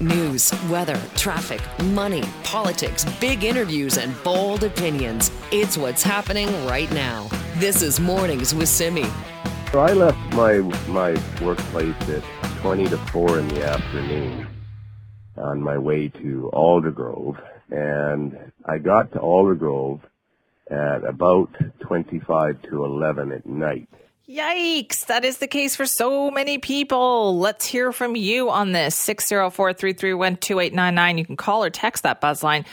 News, weather, traffic, money, politics, big interviews, and bold opinions. It's what's happening right now. This is Mornings with Simi. So I left my my workplace at 20 to 4 in the afternoon on my way to Aldergrove, and I got to Aldergrove at about 25 to 11 at night. Yikes. That is the case for so many people. Let's hear from you on this. 604 331 2899. You can call or text that buzz line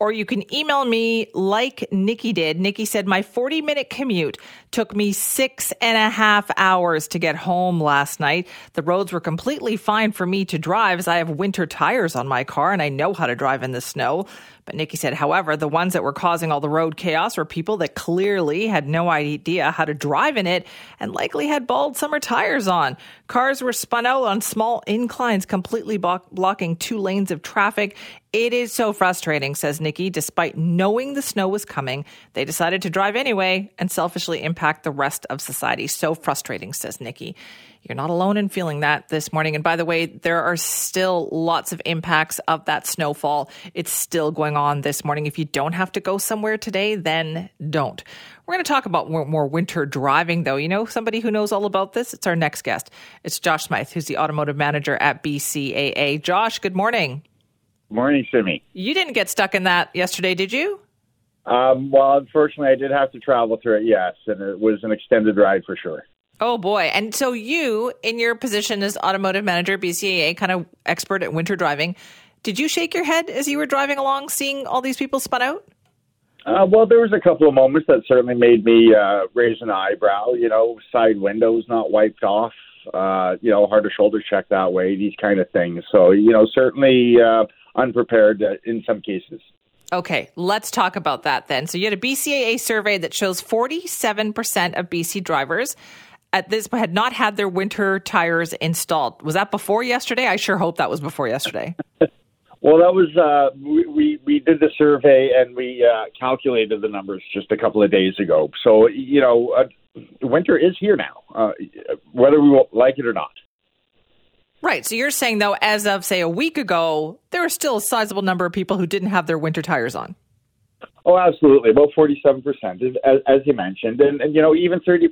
or you can email me like Nikki did. Nikki said, My 40 minute commute took me six and a half hours to get home last night. The roads were completely fine for me to drive as I have winter tires on my car and I know how to drive in the snow. But Nikki said, however, the ones that were causing all the road chaos were people that clearly had no idea how to drive in it and likely had bald summer tires on. Cars were spun out on small inclines, completely blocking two lanes of traffic. It is so frustrating, says Nikki. Despite knowing the snow was coming, they decided to drive anyway and selfishly impact the rest of society. So frustrating, says Nikki. You're not alone in feeling that this morning. And by the way, there are still lots of impacts of that snowfall. It's still going on this morning. If you don't have to go somewhere today, then don't. We're going to talk about more, more, winter driving, though. You know, somebody who knows all about this? It's our next guest. It's Josh Smythe, who's the automotive manager at BCAA. Josh, good morning. Morning, Simi. You didn't get stuck in that yesterday, did you? Um, well, unfortunately, I did have to travel through it, yes, and it was an extended ride for sure. Oh boy! And so you, in your position as automotive manager, BCAA, kind of expert at winter driving, did you shake your head as you were driving along, seeing all these people spun out? Uh, well, there was a couple of moments that certainly made me uh, raise an eyebrow. You know, side windows not wiped off. Uh, you know, hard to shoulder check that way. These kind of things. So, you know, certainly uh, unprepared in some cases. Okay, let's talk about that then. So, you had a BCAA survey that shows 47% of BC drivers at this had not had their winter tires installed. Was that before yesterday? I sure hope that was before yesterday. well, that was uh, we, we, we did the survey and we uh, calculated the numbers just a couple of days ago. So you know, uh, winter is here now, uh, whether we like it or not. Right. So you're saying though, as of say a week ago, there are still a sizable number of people who didn't have their winter tires on. Oh, absolutely. About 47%, as, as you mentioned. And, and, you know, even 30%,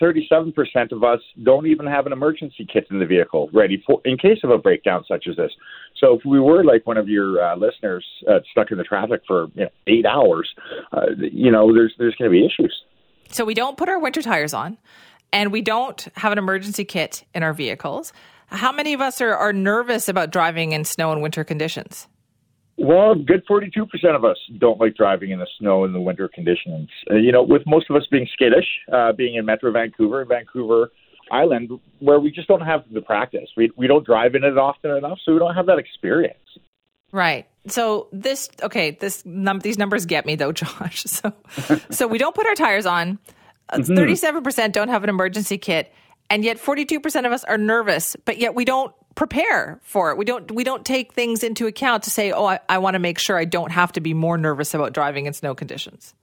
37% of us don't even have an emergency kit in the vehicle ready for in case of a breakdown such as this. So if we were like one of your uh, listeners uh, stuck in the traffic for you know, eight hours, uh, you know, there's, there's going to be issues. So we don't put our winter tires on and we don't have an emergency kit in our vehicles. How many of us are, are nervous about driving in snow and winter conditions? Well, good 42% of us don't like driving in the snow in the winter conditions. Uh, you know, with most of us being skittish, uh, being in Metro Vancouver, Vancouver Island, where we just don't have the practice. We, we don't drive in it often enough, so we don't have that experience. Right. So this okay, this num- these numbers get me though, Josh. So so we don't put our tires on. Uh, mm-hmm. 37% don't have an emergency kit, and yet 42% of us are nervous, but yet we don't prepare for it. We don't we don't take things into account to say, oh, I, I want to make sure I don't have to be more nervous about driving in snow conditions.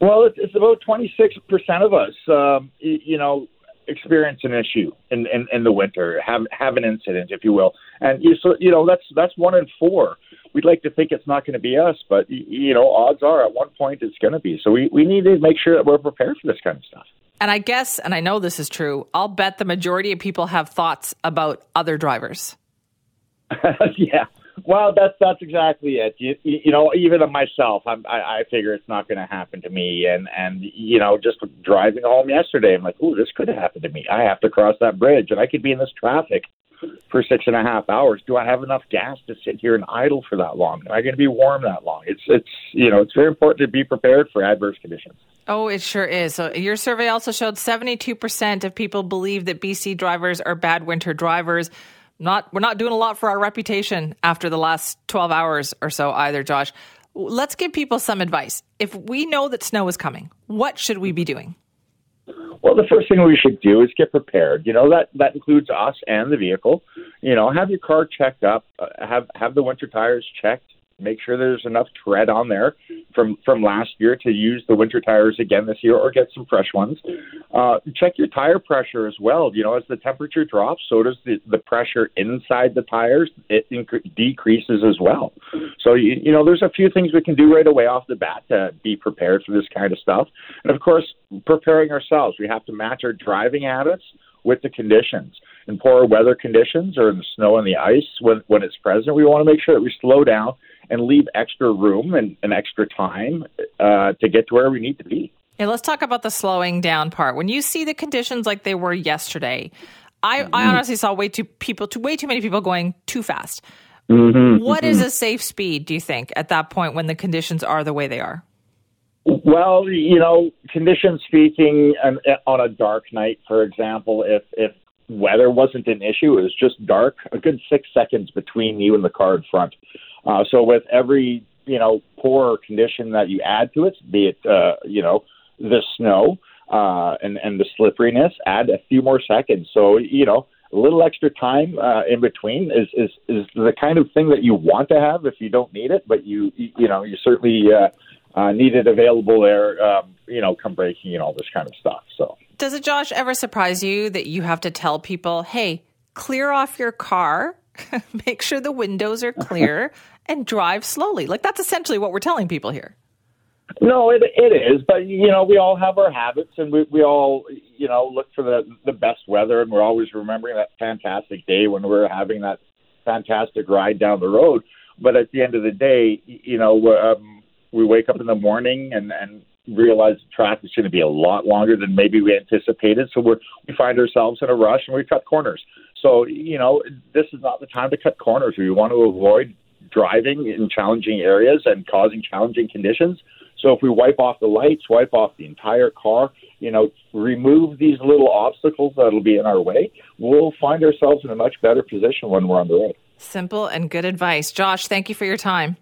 Well, it's, it's about twenty six percent of us, um, you know, experience an issue in, in, in the winter, have have an incident, if you will, and you so you know that's that's one in four. We'd like to think it's not going to be us, but you know, odds are at one point it's going to be. So we we need to make sure that we're prepared for this kind of stuff. And I guess, and I know this is true, I'll bet the majority of people have thoughts about other drivers. yeah. Well, that's that's exactly it. You, you know, even myself, I'm, I, I figure it's not going to happen to me. And and you know, just driving home yesterday, I'm like, "Ooh, this could happen to me. I have to cross that bridge, and I could be in this traffic for six and a half hours. Do I have enough gas to sit here and idle for that long? Am I going to be warm that long? It's it's you know, it's very important to be prepared for adverse conditions. Oh, it sure is. So your survey also showed 72% of people believe that BC drivers are bad winter drivers. Not we're not doing a lot for our reputation after the last 12 hours or so either, Josh. Let's give people some advice. If we know that snow is coming, what should we be doing? Well, the first thing we should do is get prepared. You know that that includes us and the vehicle. You know, have your car checked up, uh, have have the winter tires checked, make sure there's enough tread on there from from last year to use the winter tires again this year, or get some fresh ones. Uh, check your tire pressure as well. You know, as the temperature drops, so does the the pressure inside the tires. It inc- decreases as well. So you, you know, there's a few things we can do right away off the bat to be prepared for this kind of stuff, and of course, preparing ourselves. We have to match our driving habits with the conditions. In poor weather conditions or in the snow and the ice when, when it's present, we want to make sure that we slow down and leave extra room and, and extra time uh, to get to where we need to be. Yeah, let's talk about the slowing down part. When you see the conditions like they were yesterday, I, mm-hmm. I honestly saw way too people, too, way too many people going too fast. Mm-hmm, what mm-hmm. is a safe speed? Do you think at that point when the conditions are the way they are? Well, you know, conditions speaking, on a dark night, for example, if if weather wasn't an issue, it was just dark, a good six seconds between you and the car in front. Uh, so with every you know poor condition that you add to it, be it uh, you know the snow uh, and and the slipperiness, add a few more seconds. So you know a little extra time uh, in between is, is is the kind of thing that you want to have if you don't need it, but you you know you certainly uh, uh, needed available there, um, you know, come braking and all this kind of stuff. So, does it, Josh, ever surprise you that you have to tell people, "Hey, clear off your car, make sure the windows are clear, and drive slowly"? Like that's essentially what we're telling people here. No, it it is, but you know, we all have our habits, and we we all you know look for the the best weather, and we're always remembering that fantastic day when we're having that fantastic ride down the road. But at the end of the day, you know, um, we wake up in the morning and and realize the traffic's going to be a lot longer than maybe we anticipated. So we we find ourselves in a rush and we cut corners. So you know this is not the time to cut corners. We want to avoid driving in challenging areas and causing challenging conditions. So if we wipe off the lights, wipe off the entire car, you know, remove these little obstacles that'll be in our way, we'll find ourselves in a much better position when we're on the road. Simple and good advice. Josh, thank you for your time.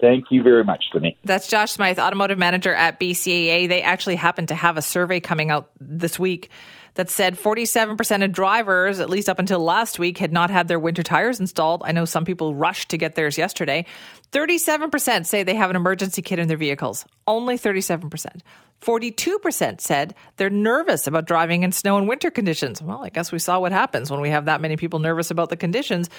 Thank you very much, Denise. That's Josh Smyth, automotive manager at BCAA. They actually happen to have a survey coming out this week that said 47% of drivers, at least up until last week, had not had their winter tires installed. I know some people rushed to get theirs yesterday. 37% say they have an emergency kit in their vehicles. Only 37%. 42% said they're nervous about driving in snow and winter conditions. Well, I guess we saw what happens when we have that many people nervous about the conditions.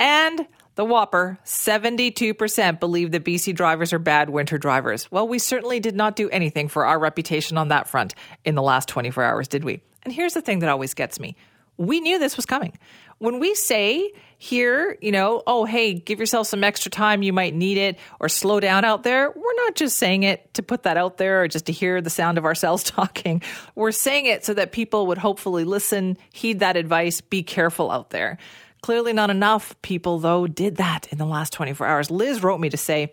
And the Whopper, 72% believe that BC drivers are bad winter drivers. Well, we certainly did not do anything for our reputation on that front in the last 24 hours, did we? And here's the thing that always gets me we knew this was coming. When we say here, you know, oh, hey, give yourself some extra time, you might need it, or slow down out there, we're not just saying it to put that out there or just to hear the sound of ourselves talking. We're saying it so that people would hopefully listen, heed that advice, be careful out there. Clearly, not enough people, though, did that in the last 24 hours. Liz wrote me to say,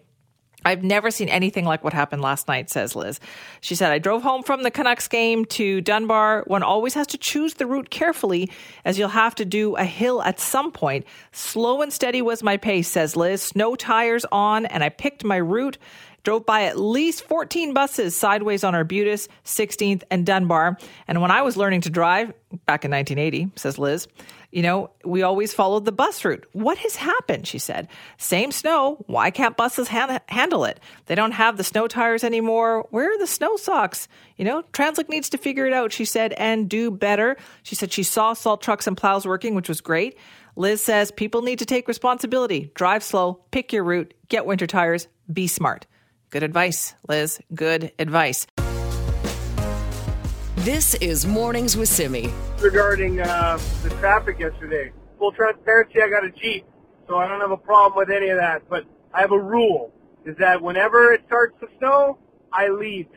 I've never seen anything like what happened last night, says Liz. She said, I drove home from the Canucks game to Dunbar. One always has to choose the route carefully, as you'll have to do a hill at some point. Slow and steady was my pace, says Liz. Snow tires on, and I picked my route. Drove by at least 14 buses sideways on Arbutus, 16th, and Dunbar. And when I was learning to drive back in 1980, says Liz, you know, we always followed the bus route. What has happened? She said. Same snow. Why can't buses ha- handle it? They don't have the snow tires anymore. Where are the snow socks? You know, Translink needs to figure it out, she said, and do better. She said she saw salt trucks and plows working, which was great. Liz says people need to take responsibility. Drive slow, pick your route, get winter tires, be smart. Good advice, Liz. Good advice. This is Mornings with Simi. Regarding uh, the traffic yesterday, full transparency, I got a Jeep, so I don't have a problem with any of that. But I have a rule: is that whenever it starts to snow, I leave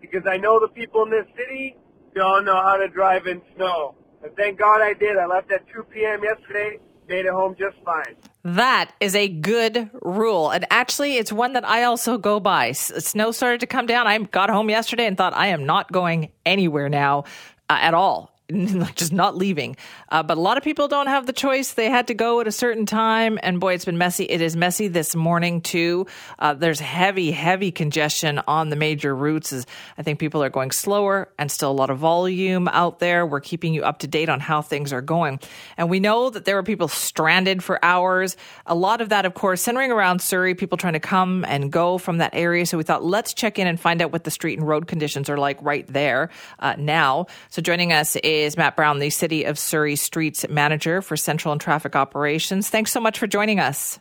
because I know the people in this city don't know how to drive in snow. And thank God I did. I left at 2 p.m. yesterday, it home just fine. That is a good rule. And actually, it's one that I also go by. Snow started to come down. I got home yesterday and thought, I am not going anywhere now uh, at all. just not leaving. Uh, but a lot of people don't have the choice. They had to go at a certain time. And boy, it's been messy. It is messy this morning, too. Uh, there's heavy, heavy congestion on the major routes. I think people are going slower and still a lot of volume out there. We're keeping you up to date on how things are going. And we know that there were people stranded for hours. A lot of that, of course, centering around Surrey, people trying to come and go from that area. So we thought, let's check in and find out what the street and road conditions are like right there uh, now. So joining us is Matt Brown, the City of Surrey Streets Manager for Central and Traffic Operations. Thanks so much for joining us.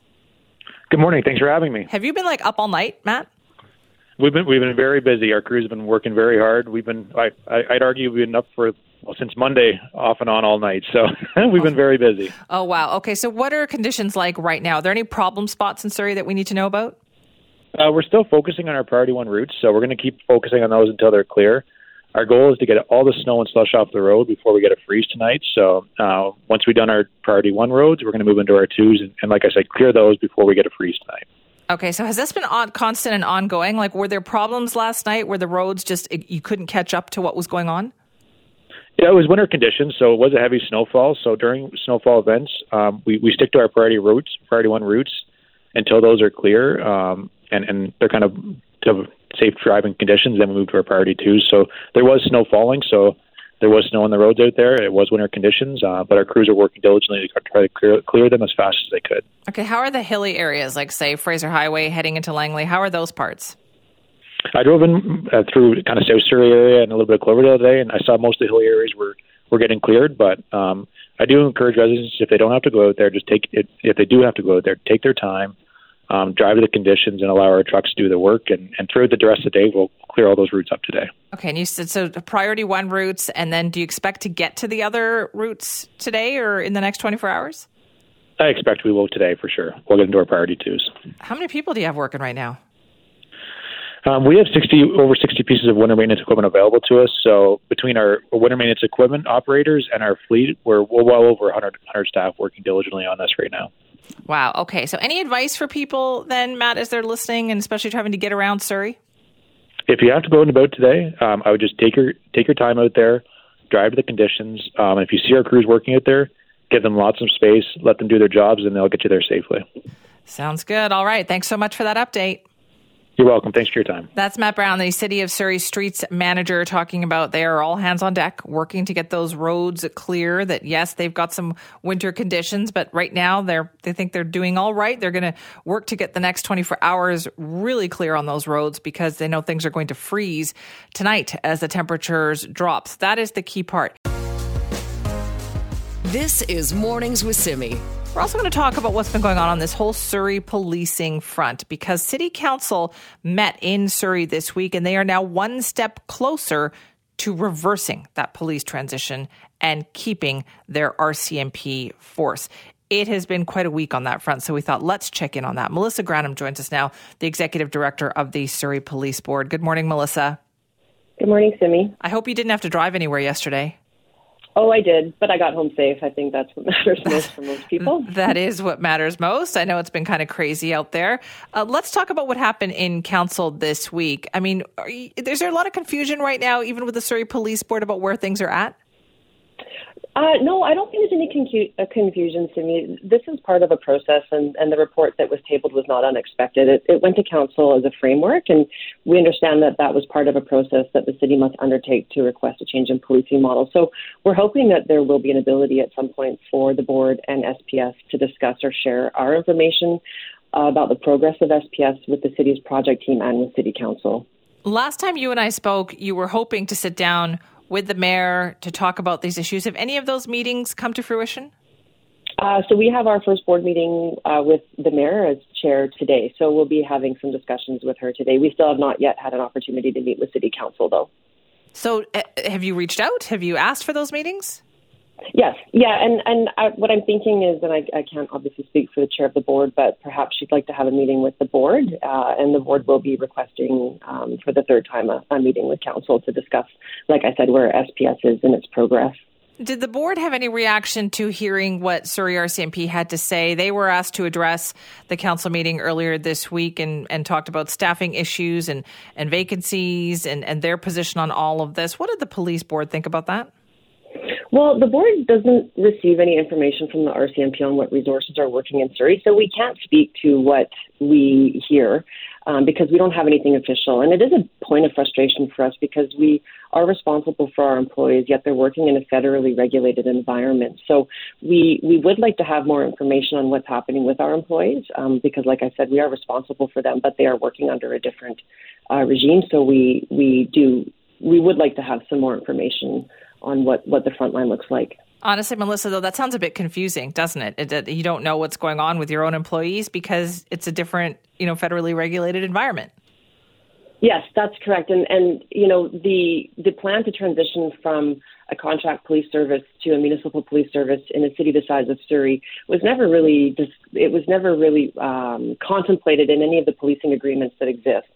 Good morning. Thanks for having me. Have you been like up all night, Matt? We've been we've been very busy. Our crews have been working very hard. We've been I, I would argue we've been up for well since Monday off and on all night. So we've been very busy. Oh wow. Okay. So what are conditions like right now? Are there any problem spots in Surrey that we need to know about? Uh, we're still focusing on our priority one routes, so we're going to keep focusing on those until they're clear. Our goal is to get all the snow and slush off the road before we get a freeze tonight. So uh, once we've done our priority one roads, we're going to move into our twos, and, and like I said, clear those before we get a freeze tonight. Okay, so has this been on, constant and ongoing? Like, were there problems last night where the roads just you couldn't catch up to what was going on? Yeah, it was winter conditions, so it was a heavy snowfall. So during snowfall events, um, we we stick to our priority routes, priority one routes, until those are clear, um, and and they're kind of to safe driving conditions. Then we moved to our priority twos. So there was snow falling, so there was snow on the roads out there. It was winter conditions, uh, but our crews are working diligently to try to clear, clear them as fast as they could. Okay, how are the hilly areas, like say Fraser Highway heading into Langley? How are those parts? I drove in uh, through kind of South Surrey area and a little bit of Cloverdale today, and I saw most of the hilly areas were were getting cleared. But um, I do encourage residents if they don't have to go out there, just take it. If they do have to go out there, take their time, um, drive to the conditions, and allow our trucks to do the work. And, and throughout the rest of the day, we'll clear all those routes up today. Okay, and you said so priority one routes, and then do you expect to get to the other routes today or in the next 24 hours? I expect we will today for sure. We'll get into our priority twos. How many people do you have working right now? Um, we have 60 over 60 pieces of winter maintenance equipment available to us. So between our winter maintenance equipment operators and our fleet, we're, we're well over 100, 100 staff working diligently on this right now. Wow. Okay. So any advice for people then, Matt, as they're listening, and especially having to get around Surrey? If you have to go in the boat today, um, I would just take your take your time out there, drive to the conditions. Um, if you see our crews working out there, give them lots of space, let them do their jobs, and they'll get you there safely. Sounds good. All right. Thanks so much for that update. You're welcome. Thanks for your time. That's Matt Brown, the City of Surrey Streets manager, talking about they are all hands on deck, working to get those roads clear. That yes, they've got some winter conditions, but right now they're they think they're doing all right. They're going to work to get the next 24 hours really clear on those roads because they know things are going to freeze tonight as the temperatures drops. That is the key part. This is Mornings with Simi. We're also going to talk about what's been going on on this whole Surrey policing front because City Council met in Surrey this week and they are now one step closer to reversing that police transition and keeping their RCMP force. It has been quite a week on that front, so we thought let's check in on that. Melissa Granum joins us now, the executive director of the Surrey Police Board. Good morning, Melissa. Good morning, Simi. I hope you didn't have to drive anywhere yesterday. Oh, I did, but I got home safe. I think that's what matters most for most people. that is what matters most. I know it's been kind of crazy out there. Uh, let's talk about what happened in council this week. I mean, you, is there a lot of confusion right now, even with the Surrey Police Board, about where things are at? Uh, no, I don't think there's any confu- uh, confusion to me. This is part of a process, and, and the report that was tabled was not unexpected. It, it went to council as a framework, and we understand that that was part of a process that the city must undertake to request a change in policing model. So we're hoping that there will be an ability at some point for the board and SPS to discuss or share our information uh, about the progress of SPS with the city's project team and with city council. Last time you and I spoke, you were hoping to sit down with the mayor to talk about these issues. Have any of those meetings come to fruition? Uh, so we have our first board meeting uh, with the mayor as chair today. So we'll be having some discussions with her today. We still have not yet had an opportunity to meet with city council, though. So uh, have you reached out? Have you asked for those meetings? Yes, yeah, and and I, what I'm thinking is, and I, I can't obviously speak for the chair of the board, but perhaps she'd like to have a meeting with the board, uh, and the board will be requesting um, for the third time a, a meeting with council to discuss, like I said, where SPS is in its progress. Did the board have any reaction to hearing what Surrey RCMP had to say? They were asked to address the council meeting earlier this week and, and talked about staffing issues and, and vacancies and, and their position on all of this. What did the police board think about that? Well, the board doesn't receive any information from the RCMP on what resources are working in Surrey, so we can't speak to what we hear um, because we don't have anything official. And it is a point of frustration for us because we are responsible for our employees, yet they're working in a federally regulated environment. So we we would like to have more information on what's happening with our employees um, because, like I said, we are responsible for them, but they are working under a different uh, regime. So we we do we would like to have some more information on what what the front line looks like. Honestly, Melissa, though, that sounds a bit confusing, doesn't it? it? it? You don't know what's going on with your own employees because it's a different, you know, federally regulated environment. Yes, that's correct. And and you know the the plan to transition from a contract police service to a municipal police service in a city the size of Surrey was never really it was never really um, contemplated in any of the policing agreements that exist.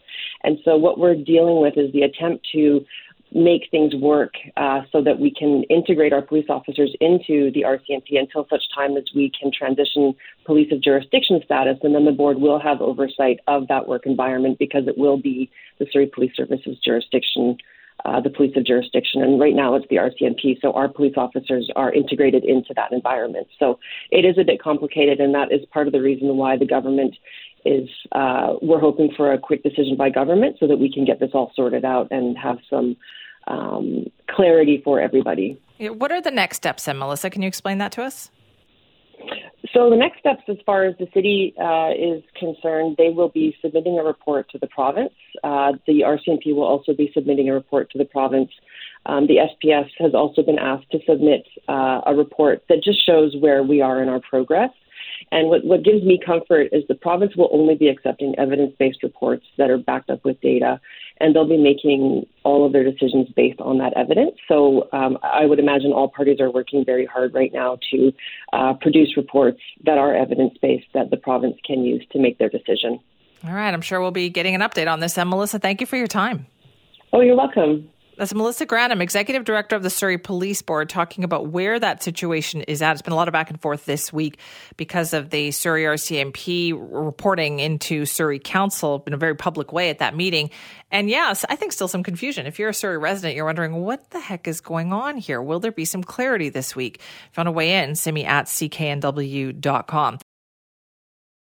And so what we're dealing with is the attempt to make things work uh, so that we can integrate our police officers into the RCMP until such time as we can transition police of jurisdiction status, and then the board will have oversight of that work environment because it will be the Surrey Police Service's jurisdiction. Uh, the police of jurisdiction, and right now it's the RCMP. So our police officers are integrated into that environment. So it is a bit complicated, and that is part of the reason why the government is uh, we're hoping for a quick decision by government so that we can get this all sorted out and have some um, clarity for everybody. What are the next steps then, Melissa? Can you explain that to us? So the next steps, as far as the city uh, is concerned, they will be submitting a report to the province. Uh, the RCMP will also be submitting a report to the province. Um, the SPS has also been asked to submit uh, a report that just shows where we are in our progress. And what, what gives me comfort is the province will only be accepting evidence based reports that are backed up with data, and they'll be making all of their decisions based on that evidence. So um, I would imagine all parties are working very hard right now to uh, produce reports that are evidence based that the province can use to make their decision. All right, I'm sure we'll be getting an update on this. And Melissa, thank you for your time. Oh, you're welcome. That's Melissa Granum, Executive Director of the Surrey Police Board, talking about where that situation is at. It's been a lot of back and forth this week because of the Surrey RCMP reporting into Surrey Council in a very public way at that meeting. And yes, I think still some confusion. If you're a Surrey resident, you're wondering what the heck is going on here. Will there be some clarity this week? If you want to weigh in, send me at cknw.com.